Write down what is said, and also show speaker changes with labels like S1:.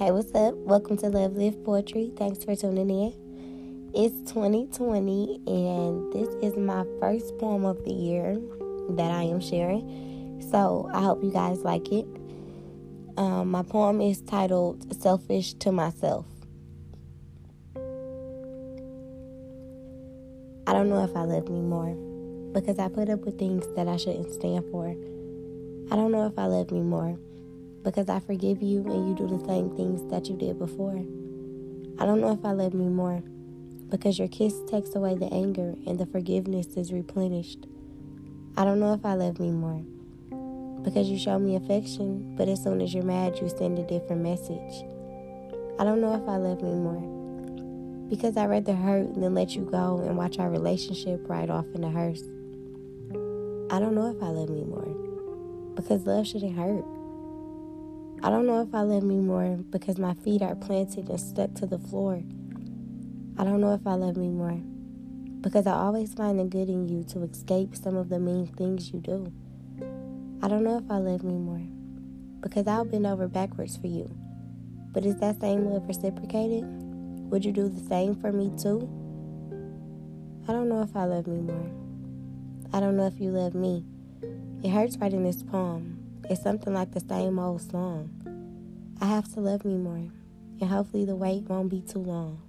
S1: Hey, what's up? Welcome to Love Live Poetry. Thanks for tuning in. It's 2020, and this is my first poem of the year that I am sharing. So I hope you guys like it. Um, my poem is titled Selfish to Myself. I don't know if I love me more because I put up with things that I shouldn't stand for. I don't know if I love me more because I forgive you and you do the same things that you did before. I don't know if I love me more because your kiss takes away the anger and the forgiveness is replenished. I don't know if I love me more because you show me affection, but as soon as you're mad, you send a different message. I don't know if I love me more because I'd rather hurt than let you go and watch our relationship ride off in a hearse. I don't know if I love me more because love shouldn't hurt. I don't know if I love me more because my feet are planted and stuck to the floor. I don't know if I love me more because I always find the good in you to escape some of the mean things you do. I don't know if I love me more because I'll bend over backwards for you. But is that same love reciprocated? Would you do the same for me too? I don't know if I love me more. I don't know if you love me. It hurts writing this poem. It's something like the same old song. I have to love me more, and hopefully the wait won't be too long.